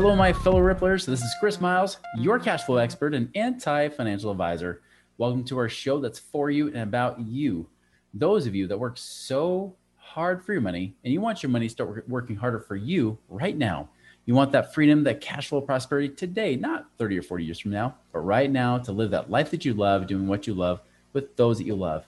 Hello, my fellow Ripplers. This is Chris Miles, your cash flow expert and anti financial advisor. Welcome to our show that's for you and about you. Those of you that work so hard for your money and you want your money to start working harder for you right now. You want that freedom, that cash flow prosperity today, not 30 or 40 years from now, but right now to live that life that you love, doing what you love with those that you love.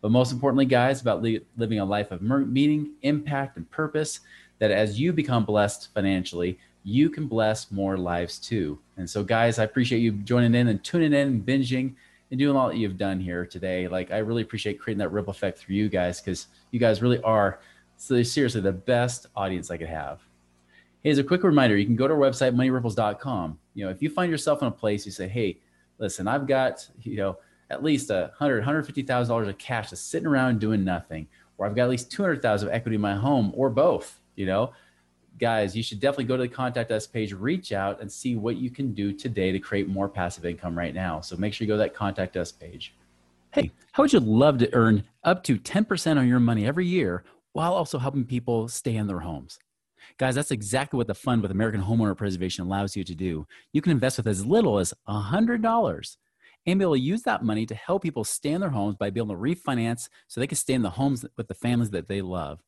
But most importantly, guys, about li- living a life of meaning, impact, and purpose. That as you become blessed financially, you can bless more lives too. And so, guys, I appreciate you joining in and tuning in and binging and doing all that you've done here today. Like, I really appreciate creating that ripple effect through you guys because you guys really are so seriously the best audience I could have. Hey, as a quick reminder, you can go to our website, moneyripples.com. You know, if you find yourself in a place you say, hey, listen, I've got, you know, at least a hundred, hundred fifty thousand dollars of cash just sitting around doing nothing, or I've got at least two hundred thousand of equity in my home, or both. You know, guys, you should definitely go to the contact us page, reach out and see what you can do today to create more passive income right now. So make sure you go to that contact us page. Hey, how would you love to earn up to 10% on your money every year while also helping people stay in their homes? Guys, that's exactly what the fund with American Homeowner Preservation allows you to do. You can invest with as little as $100 and be able to use that money to help people stay in their homes by being able to refinance so they can stay in the homes with the families that they love.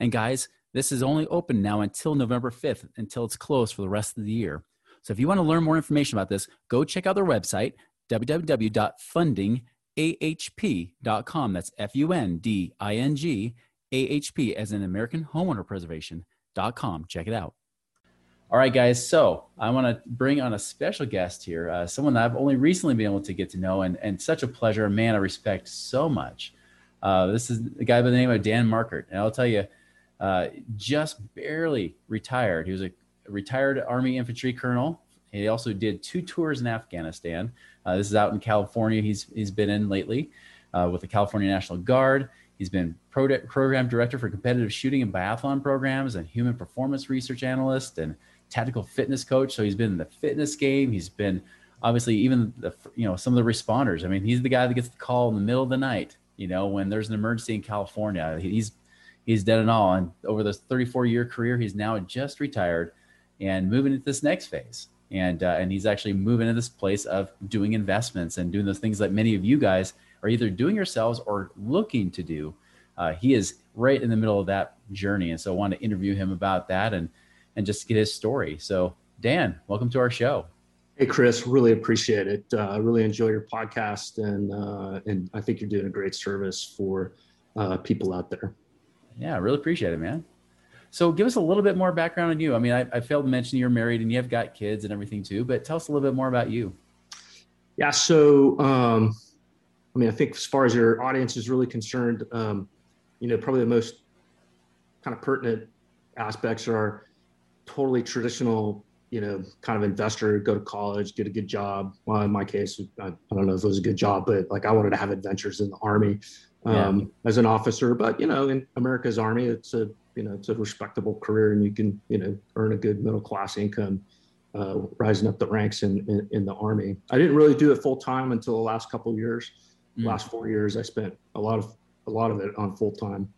And guys, this is only open now until November 5th, until it's closed for the rest of the year. So if you want to learn more information about this, go check out their website, www.fundingahp.com. That's F U N D I N G A H P as in American Homeowner Preservation.com. Check it out. All right, guys. So I want to bring on a special guest here, uh, someone that I've only recently been able to get to know, and, and such a pleasure, a man I respect so much. Uh, this is a guy by the name of Dan Markert. And I'll tell you, uh, just barely retired. He was a retired Army infantry colonel. He also did two tours in Afghanistan. Uh, this is out in California. He's he's been in lately uh, with the California National Guard. He's been pro- program director for competitive shooting and biathlon programs, and human performance research analyst, and tactical fitness coach. So he's been in the fitness game. He's been obviously even the you know some of the responders. I mean, he's the guy that gets the call in the middle of the night. You know, when there's an emergency in California, he's he's done it all. And over this 34 year career, he's now just retired and moving into this next phase. And uh, and he's actually moving into this place of doing investments and doing those things that many of you guys are either doing yourselves or looking to do. Uh, he is right in the middle of that journey, and so I want to interview him about that and and just get his story. So, Dan, welcome to our show. Hey, Chris, really appreciate it. Uh, I really enjoy your podcast, and uh, and I think you're doing a great service for uh, people out there. Yeah, I really appreciate it, man. So, give us a little bit more background on you. I mean, I, I failed to mention you're married and you have got kids and everything too, but tell us a little bit more about you. Yeah, so um, I mean, I think as far as your audience is really concerned, um, you know, probably the most kind of pertinent aspects are totally traditional, you know, kind of investor, go to college, get a good job. Well, in my case, I, I don't know if it was a good job, but like I wanted to have adventures in the army um, yeah. as an officer. But you know, in America's army, it's a you know it's a respectable career, and you can you know earn a good middle class income. Uh, rising up the ranks in, in, in the army. I didn't really do it full time until the last couple years. Mm. Last four years, I spent a lot of a lot of it on full time.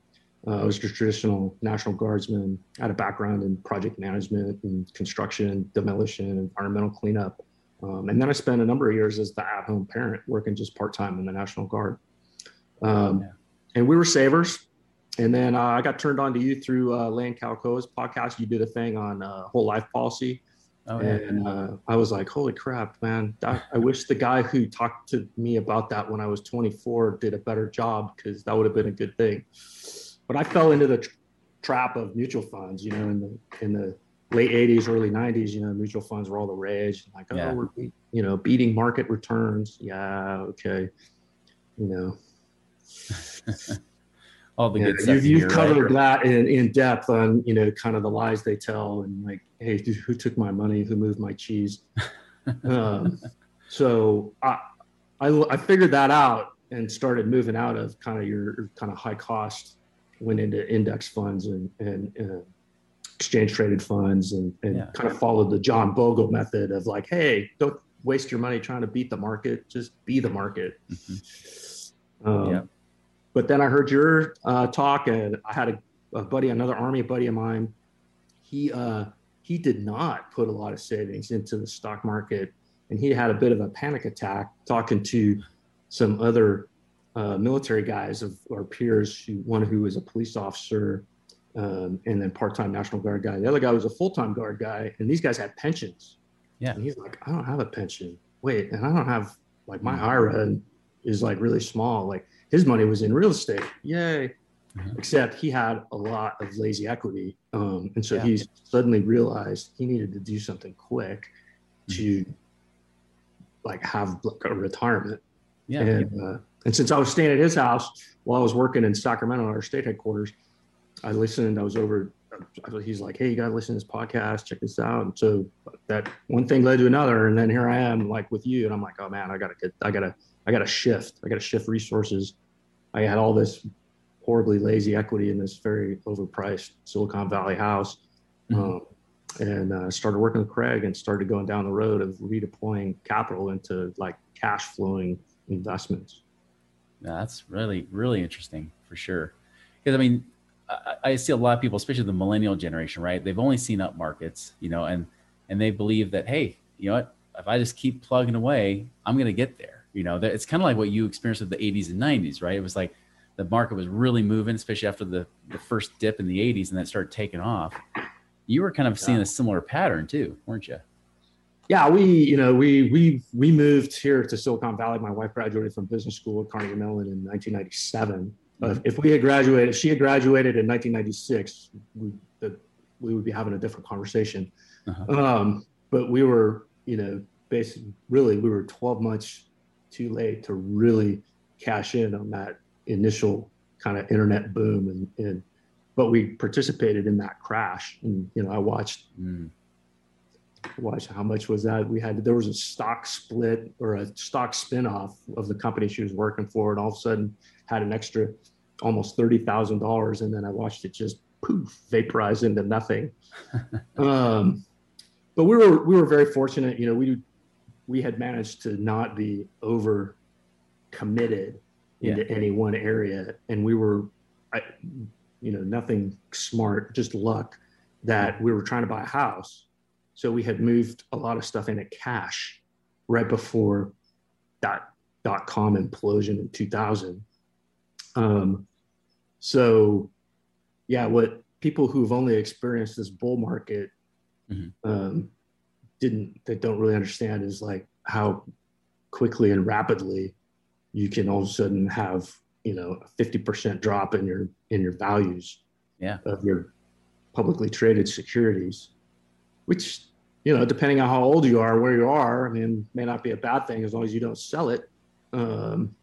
Uh, I was a traditional National Guardsman. I had a background in project management and construction, demolition, environmental cleanup. Um, and then I spent a number of years as the at home parent working just part time in the National Guard. Um, yeah. And we were savers. And then uh, I got turned on to you through uh, Lane Kawaoka's podcast. You did a thing on uh, whole life policy. Oh, yeah. And uh, I was like, holy crap, man. That, I wish the guy who talked to me about that when I was 24 did a better job because that would have been a good thing but I fell into the tr- trap of mutual funds. You know, in the in the late '80s, early '90s, you know, mutual funds were all the rage. Like, oh, yeah. we're you know beating market returns. Yeah, okay, you know. All the yeah, good stuff. You, have covered right? that in, in depth on you know kind of the lies they tell and like, hey, who took my money? Who moved my cheese? um, so I, I, I figured that out and started moving out of kind of your kind of high cost, went into index funds and, and, and exchange traded funds and, and yeah. kind of followed the John Bogle method of like, hey, don't waste your money trying to beat the market, just be the market. Mm-hmm. Um, yeah. But then I heard your uh, talk, and I had a, a, buddy, another army buddy of mine. He uh, he did not put a lot of savings into the stock market, and he had a bit of a panic attack talking to some other uh, military guys of our peers. Who, one who was a police officer, um, and then part-time National Guard guy. The other guy was a full-time guard guy, and these guys had pensions. Yeah, and he's like, I don't have a pension. Wait, and I don't have like my IRA is like really small. Like his money was in real estate. Yay. Mm-hmm. Except he had a lot of lazy equity. Um, and so yeah. he suddenly realized he needed to do something quick mm-hmm. to like have like a retirement. Yeah. And, uh, and since I was staying at his house while I was working in Sacramento at our state headquarters, I listened. I was over. He's like, "Hey, you gotta listen to this podcast. Check this out." And so that one thing led to another, and then here I am, like with you, and I'm like, "Oh man, I gotta get, I gotta I got to shift. I got to shift resources. I had all this horribly lazy equity in this very overpriced Silicon Valley house, mm-hmm. um, and uh, started working with Craig and started going down the road of redeploying capital into like cash flowing investments. Yeah, that's really really interesting for sure. Because I mean, I, I see a lot of people, especially the millennial generation, right? They've only seen up markets, you know, and and they believe that hey, you know what? If I just keep plugging away, I'm going to get there you know, it's kind of like what you experienced with the 80s and 90s, right? It was like the market was really moving, especially after the, the first dip in the 80s and then started taking off. You were kind of seeing a similar pattern too, weren't you? Yeah, we, you know, we we we moved here to Silicon Valley. My wife graduated from business school at Carnegie Mellon in 1997. Mm-hmm. if we had graduated, if she had graduated in 1996, we, the, we would be having a different conversation. Uh-huh. Um, but we were, you know, basically, really, we were 12 months too late to really cash in on that initial kind of internet boom and, and but we participated in that crash and you know i watched mm. watched how much was that we had there was a stock split or a stock spinoff of the company she was working for and all of a sudden had an extra almost $30000 and then i watched it just poof vaporize into nothing um, but we were we were very fortunate you know we we had managed to not be over committed into yeah. any one area and we were I, you know nothing smart just luck that we were trying to buy a house so we had moved a lot of stuff into cash right before that dot com implosion in 2000 um, so yeah what people who've only experienced this bull market mm-hmm. um, didn't that don't really understand is like how quickly and rapidly you can all of a sudden have you know a 50% drop in your in your values yeah. of your publicly traded securities which you know depending on how old you are where you are i mean may not be a bad thing as long as you don't sell it um,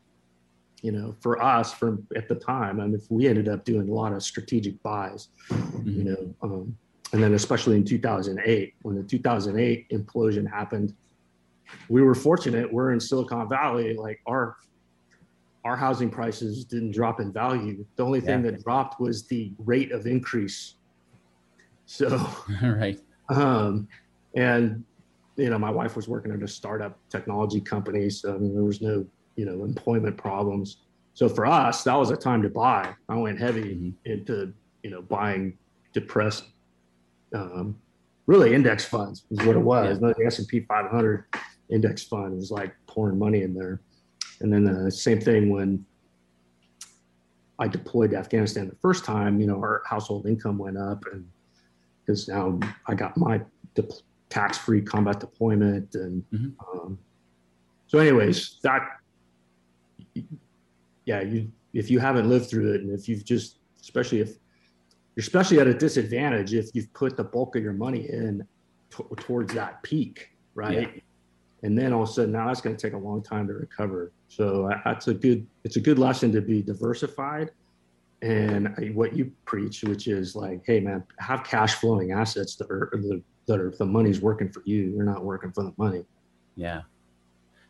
you know for us from at the time i mean we ended up doing a lot of strategic buys mm-hmm. you know um, and then especially in 2008 when the 2008 implosion happened we were fortunate. We're in silicon valley like our our housing prices didn't drop in value. The only thing yeah. that dropped was the rate of increase. So right. um and you know my wife was working at a startup technology company so I mean, there was no you know employment problems. So for us that was a time to buy. I went heavy mm-hmm. into you know buying depressed um, really index funds is what it was. Yeah. The S&P 500 index fund was like pouring money in there. And then the same thing when I deployed to Afghanistan the first time, you know, our household income went up and because now I got my de- tax-free combat deployment. And mm-hmm. um, so anyways, that, yeah, you, if you haven't lived through it and if you've just, especially if especially at a disadvantage if you've put the bulk of your money in t- towards that peak, right? Yeah. And then all of a sudden, now that's going to take a long time to recover. So uh, that's a good, it's a good lesson to be diversified. And uh, what you preach, which is like, hey man, have cash flowing assets that are that are the money's working for you. You're not working for the money. Yeah.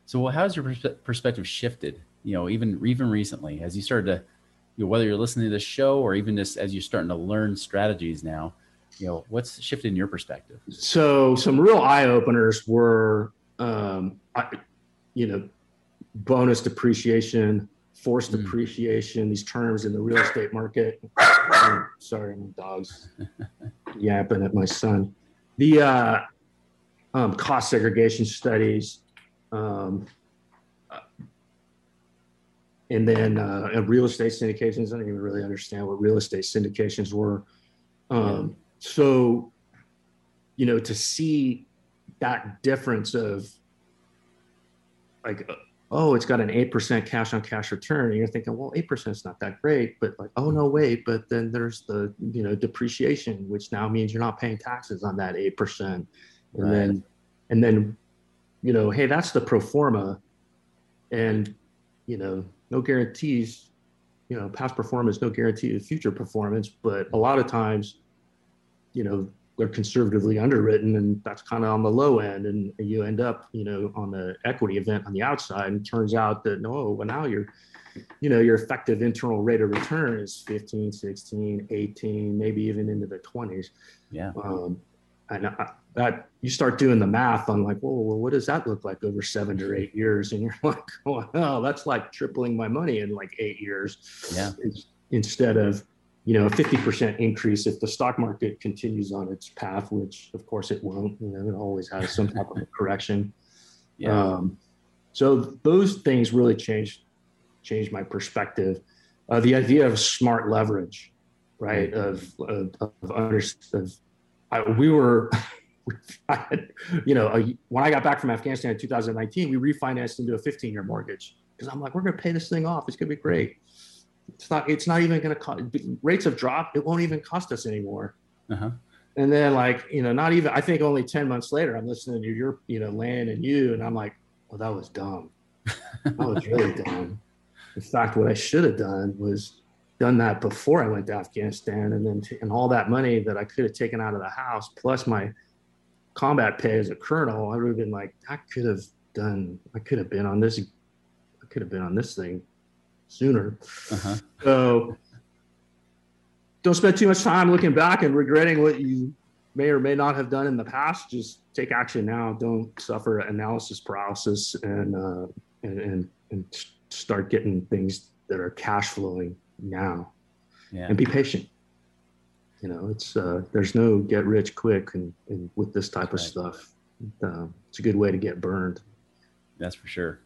So well, how's your perspe- perspective shifted? You know, even even recently, as you started to, you know, whether you're listening to this show or even just as you're starting to learn strategies now, you know, what's shifted in your perspective? So some real eye openers were, um, I, you know, bonus depreciation, forced Mm. appreciation, these terms in the real estate market. Sorry, my dog's yapping at my son. The uh, um, cost segregation studies, um, and then uh, and real estate syndications. I don't even really understand what real estate syndications were. Um, so, you know, to see that difference of like, uh, oh, it's got an 8% cash on cash return. And you're thinking, well, 8% is not that great. But like, oh, no, wait. But then there's the, you know, depreciation, which now means you're not paying taxes on that 8%. And Right. then, and then, you know, hey, that's the pro forma. And, you know, no guarantees, you know, past performance, no guarantee of future performance. But a lot of times, you know, they're conservatively underwritten and that's kind of on the low end. And you end up, you know, on the equity event on the outside. And it turns out that no, well, now you're, you know, your effective internal rate of return is 15, 16, 18, maybe even into the 20s. Yeah. Um, and I, that you start doing the math on like, well, well, what does that look like over seven or eight years? And you're like, oh, that's like tripling my money in like eight years. Yeah. Instead of, you know, a 50% increase if the stock market continues on its path, which of course it won't, you know, it always has some type of a correction. Yeah. Um, so those things really changed changed my perspective. Uh, the idea of smart leverage, right? Of of, of, under, of I, we were, had, you know, a, when I got back from Afghanistan in 2019, we refinanced into a 15 year mortgage because I'm like, we're going to pay this thing off. It's going to be great. It's not. It's not even going to cost. Rates have dropped. It won't even cost us anymore. Uh-huh. And then like, you know, not even, I think only 10 months later, I'm listening to your, you know, land and you, and I'm like, well, that was dumb. That was really dumb. In fact, what I should have done was done that before I went to Afghanistan and then, t- and all that money that I could have taken out of the house, plus my combat pay as a colonel, I would have been like, I could have done, I could have been on this, I could have been on this thing sooner. Uh-huh. So don't spend too much time looking back and regretting what you may or may not have done in the past. Just take action now. Don't suffer analysis paralysis and uh, and, and and start getting things that are cash flowing now. Yeah. And be patient. You know, it's uh, there's no get rich quick and, and with this type of Right. stuff. Uh, it's a good way to get burned. That's for sure.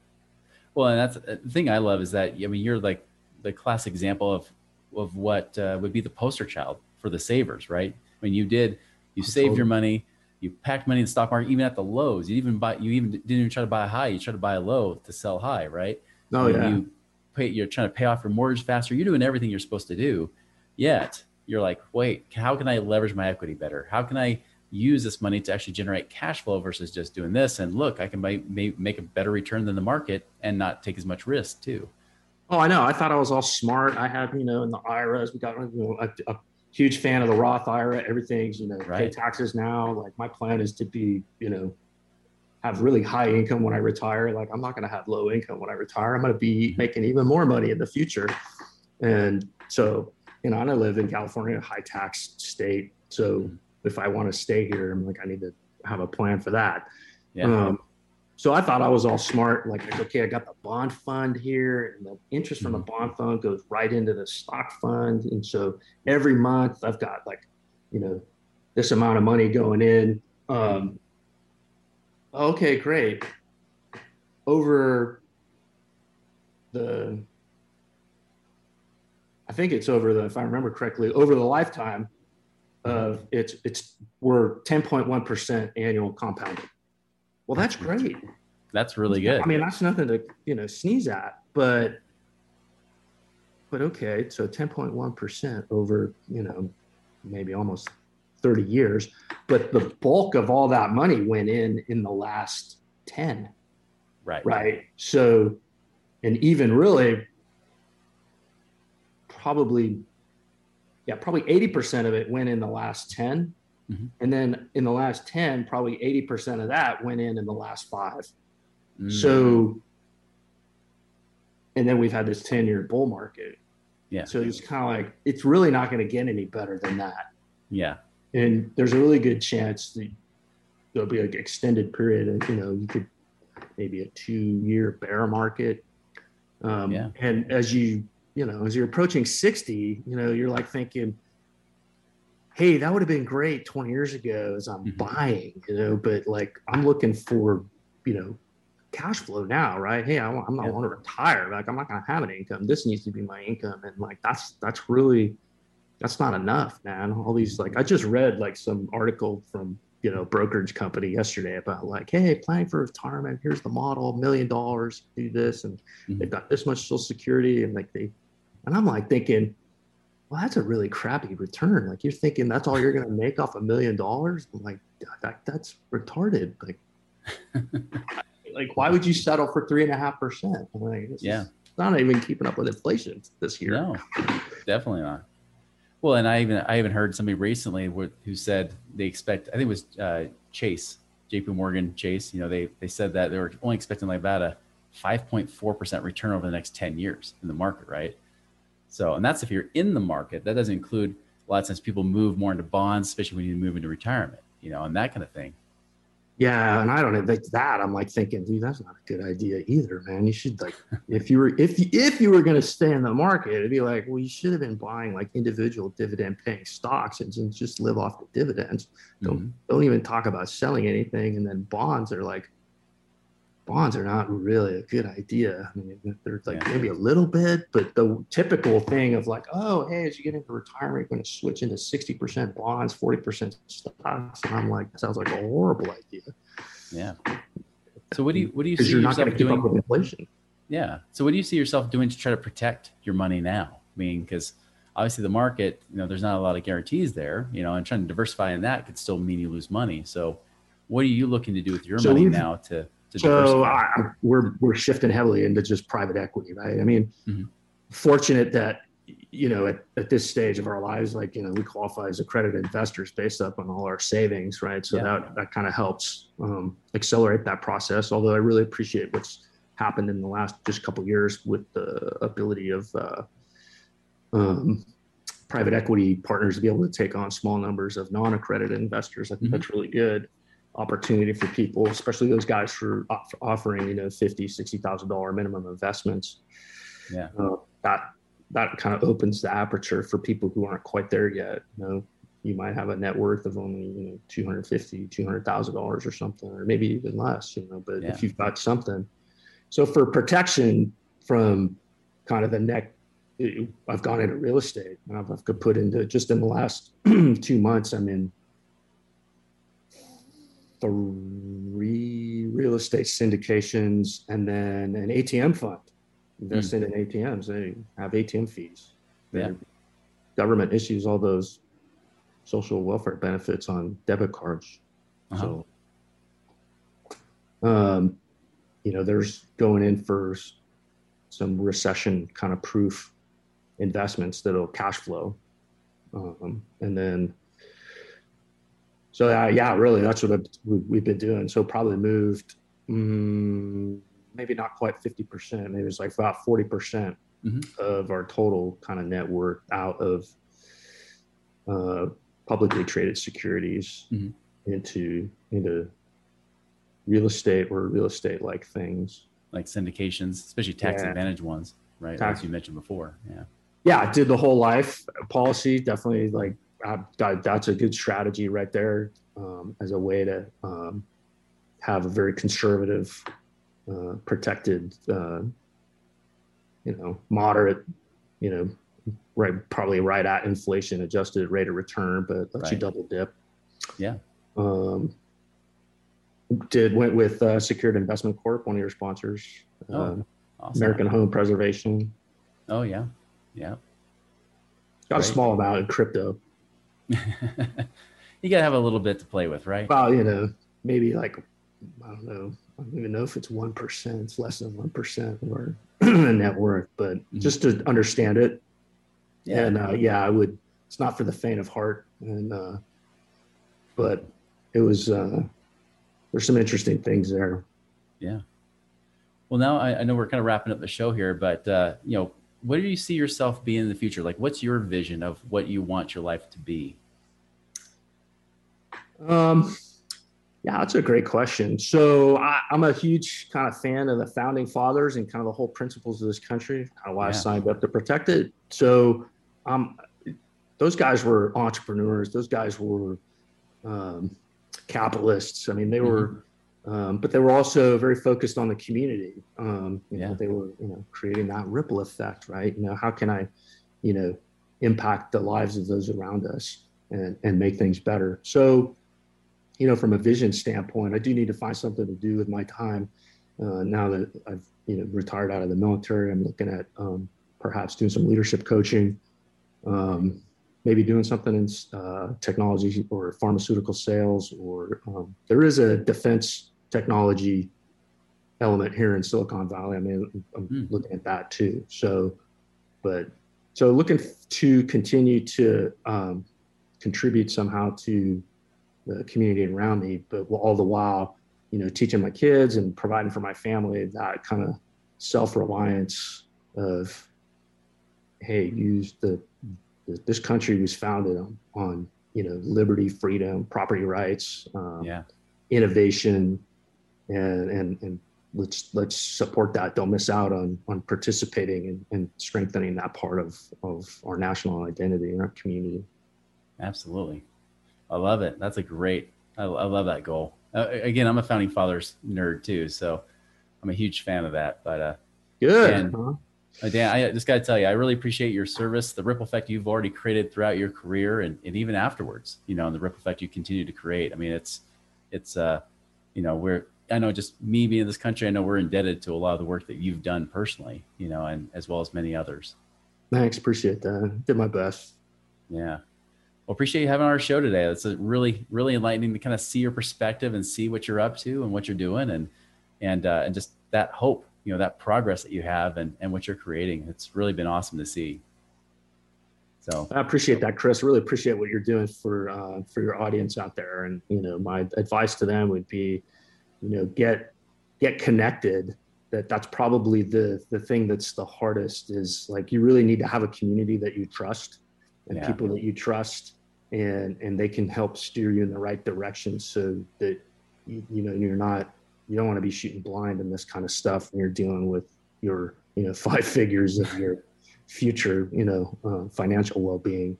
Well, and that's the thing I love is that I mean you're like the classic example of of what uh, would be the poster child for the savers, right? I mean, you did you saved your money, you packed money in the stock market, even at the lows. You even buy you even didn't even try to buy a high. You tried to buy a low to sell high, right? Oh And yeah. You pay, you're trying to pay off your mortgage faster. You're doing everything you're supposed to do. Yet you're like, wait, how can I leverage my equity better? How can I use this money to actually generate cash flow versus just doing this? And look, I can make, a better return than the market and not take as much risk too. Oh, I know. I thought I was all smart. I had, you know, in the IRAs, we got you know, a, a huge fan of the Roth IRA. Everything's, you know, pay taxes now. Like my plan is to be, you know, have really high income when I retire. Like I'm not going to have low income when I retire. I'm going to be mm-hmm. making even more money in the future. And so, you know, and I live in California, a high tax state. So if I want to stay here, I'm like, I need to have a plan for that. Yeah. Um, so I thought I was all smart. Like, like, okay, I got the bond fund here, and the interest from the bond fund goes right into the stock fund. And so every month I've got like, you know, this amount of money going in. Um, okay, great. Over the, I think it's over the, if I remember correctly, over the lifetime of it's it's we're 10.1% annual compounded. Well, that's great. That's really good. I mean, that's nothing to you know sneeze at, but but okay, so 10.1% over you know maybe almost 30 years, but the bulk of all that money went in in the last 10, right. right? So, and even really, probably, yeah, probably 80% of it went in the last 10. Mhm. And then in the last 10, probably 80% of that went in in the last five. Mm. So, and then we've had this 10 year bull market. Yeah. So it's kind of like, it's really not going to get any better than that. Yeah. And there's a really good chance that there'll be an extended period of, you know, you could maybe a two year bear market. Um, Yeah. And as you, you know, as you're approaching 60, you know, you're like thinking, hey, that would have been great 20 years ago as I'm Mhm. buying, you know, but like I'm looking for, you know, cash flow now, right? Hey, I, I'm not Yeah. want to retire. Like I'm not going to have an income. This needs to be my income. And like, that's, that's really, that's not enough, man. All these, like, I just read like some article from, you know, brokerage company yesterday about like, hey, planning for retirement. Here's the model, million dollars, do this. And Mhm. they've got this much social security. And like they, and I'm like thinking, well, that's a really crappy return. Like you're thinking that's all you're going to make off a million dollars. I'm like, that, that's retarded. Like, like why would you settle for three and a half percent? Like, this Yeah. is not even keeping up with inflation this year. No, definitely not. Well, and I even I even heard somebody recently who said they expect. I think it was uh, Chase, J.P. Morgan Chase. You know, they they said that they were only expecting like about a 5.4 percent return over the next 10 years in the market, right? So, and that's if you're in the market. That doesn't include a lot of times people move more into bonds, especially when you move into retirement. You know, and that kind of thing. Yeah, and I don't like that. I'm like thinking, dude, that's not a good idea either, man. You should like, if you were if you, if you were going to stay in the market, it'd be like, well, you should have been buying like individual dividend paying stocks and, and just live off the dividends. Don't Mhm. don't even talk about selling anything. And then bonds are like, bonds are not really a good idea. I mean, they're like Yeah. maybe a little bit, but the typical thing of like, oh, hey, as you get into retirement, you're going to switch into 60% bonds, 40% stocks. And I'm like, that sounds like a horrible idea Yeah. So what do you what do you see yourself going to keep doing? with inflation. Yeah. So what do you see yourself doing to try to protect your money now? I mean, because obviously the market, you know, there's not a lot of guarantees there, you know, and trying to diversify in that could still mean you lose money. So what are you looking to do with your So money now to So? I, we're we're shifting heavily into just private equity, right? I mean, Mhm. fortunate that you know at, at this stage of our lives, like you know, we qualify as accredited investors based up on all our savings, right? So Yeah. that that kind of helps um, accelerate that process. Although I really appreciate what's happened in the last just couple years with the ability of uh, um, private equity partners to be able to take on small numbers of non-accredited investors. I think Mhm. that's really good opportunity for people, especially those guys for off- offering, you know, fifty, sixty thousand dollar minimum investments. Yeah. Uh, that that kind of opens the aperture for people who aren't quite there yet. You know, you might have a net worth of only you know 250 200000 dollars or something or maybe even less you know but Yeah. if you've got something so for protection from kind of the neck i've gone into real estate and i've, I've put into just in the last two months i'm in three real estate syndications and then an atm fund invested in atms they have atm fees Yeah. Government issues all those social welfare benefits on debit cards. Uh-huh. So, um, you know, there's going in for some recession kind of proof investments that'll cash flow. Um, and then, so uh, yeah, really, that's what I've, we've been doing. So probably moved, mm, maybe not quite 50%, maybe it's like about 40% Mhm. of our total kind of network out of uh, publicly traded securities Mhm. into into real estate or real estate like things. Like syndications, especially tax Yeah. advantage ones, right? Tax- As you mentioned before. Yeah. Yeah, I did the whole life policy. Definitely, like I, that's a good strategy right there um, as a way to um, have a very conservative, uh, protected, uh, you know, moderate, you know, right, probably right at inflation adjusted rate of return, but lets you double dip. Yeah. Um, did went with uh, Secured Investment Corp, one of your sponsors, Oh, um, Awesome. American Home Preservation. Oh yeah. Yeah. Got Right. a small amount in crypto. you gotta have a little bit to play with, right? Well, you know, maybe like I don't know. I don't even know if it's one percent. It's less than one percent or net worth, but Mhm. just to understand it. Yeah. And uh, yeah, I would. It's not for the faint of heart, and uh, but it was. Uh, there's some interesting things there. Yeah. well, now I, I, know we're kind of wrapping up the show here, but uh, you know, what do you see yourself being in the future? Like, what's your vision of what you want your life to be? Um, yeah, that's a great question. So I, am a huge kind of fan of the founding fathers and kind of the whole principles of this country. Kind of why yeah. I signed up to protect it. So um, those guys were entrepreneurs. Those guys were um, capitalists. I mean, they were, mm-hmm. um, but they were also very focused on the community. Um, you yeah. know, they were, you know, creating that ripple effect, right? You know, how can I, you know, impact the lives of those around us and and make things better? So you know, from a vision standpoint, I do need to find something to do with my time. Uh, now that I've, you know, retired out of the military, I'm looking at um, perhaps doing some leadership coaching, um, maybe doing something in uh, technology or pharmaceutical sales, or um, there is a defense technology element here in Silicon Valley. I mean, I'm mm. looking at that too. So, but so looking to continue to um, contribute somehow to the community around me, but all the while, you know, teaching my kids and providing for my family that kind of self-reliance of, hey, use the, this country was founded on, on you know liberty, freedom, property rights, um, yeah. innovation, and and and let's let's support that. Don't miss out on on participating and, and strengthening that part of of our national identity and our community. Absolutely. I love it. That's a great. I, I love that goal. Uh, again, I'm a founding fathers nerd too, so I'm a huge fan of that. But uh, good. And, huh? uh, Dan, I just got to tell you, I really appreciate your service, the ripple effect you've already created throughout your career, and, and even afterwards. You know, and the ripple effect you continue to create. I mean, it's it's uh, you know, we're I know just me being in this country, I know we're indebted to a lot of the work that you've done personally. You know, and as well as many others. Thanks, appreciate that. Did my best. Yeah. Well, appreciate you having our show today. It's really, really enlightening to kind of see your perspective and see what you're up to and what you're doing, and and uh, and just that hope, you know, that progress that you have and and what you're creating. It's really been awesome to see. So I appreciate that, Chris. Really appreciate what you're doing for uh, for your audience out there. And you know, my advice to them would be, you know, get get connected. That that's probably the the thing that's the hardest. Is like you really need to have a community that you trust and yeah. people that you trust and and they can help steer you in the right direction so that you, you know you're not you don't want to be shooting blind in this kind of stuff when you're dealing with your you know five figures of your future you know uh, financial well-being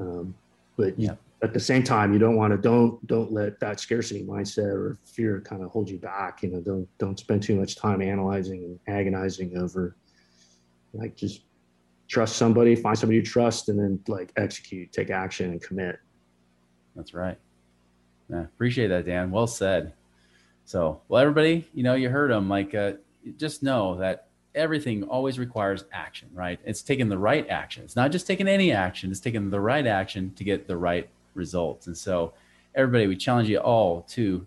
um, but you, yeah. at the same time you don't want to don't don't let that scarcity mindset or fear kind of hold you back you know don't don't spend too much time analyzing and agonizing over like just trust somebody, find somebody you trust, and then like execute, take action, and commit. That's right. Yeah, appreciate that, Dan. Well said. So, well, everybody, you know, you heard him. Like, uh, just know that everything always requires action, right? It's taking the right action. It's not just taking any action. It's taking the right action to get the right results. And so, everybody, we challenge you all to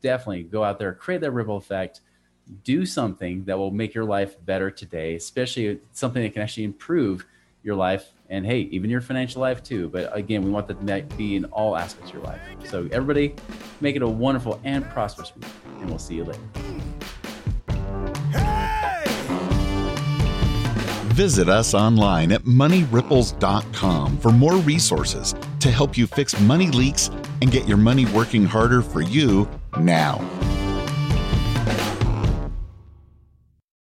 definitely go out there, create that ripple effect, do something that will make your life better today, especially something that can actually improve your life and hey, even your financial life too. But again, we want that to be in all aspects of your life. So everybody, make it a wonderful and prosperous week, and we'll see you later. Visit us online at moneyripples.com for more resources to help you fix money leaks and get your money working harder for you now.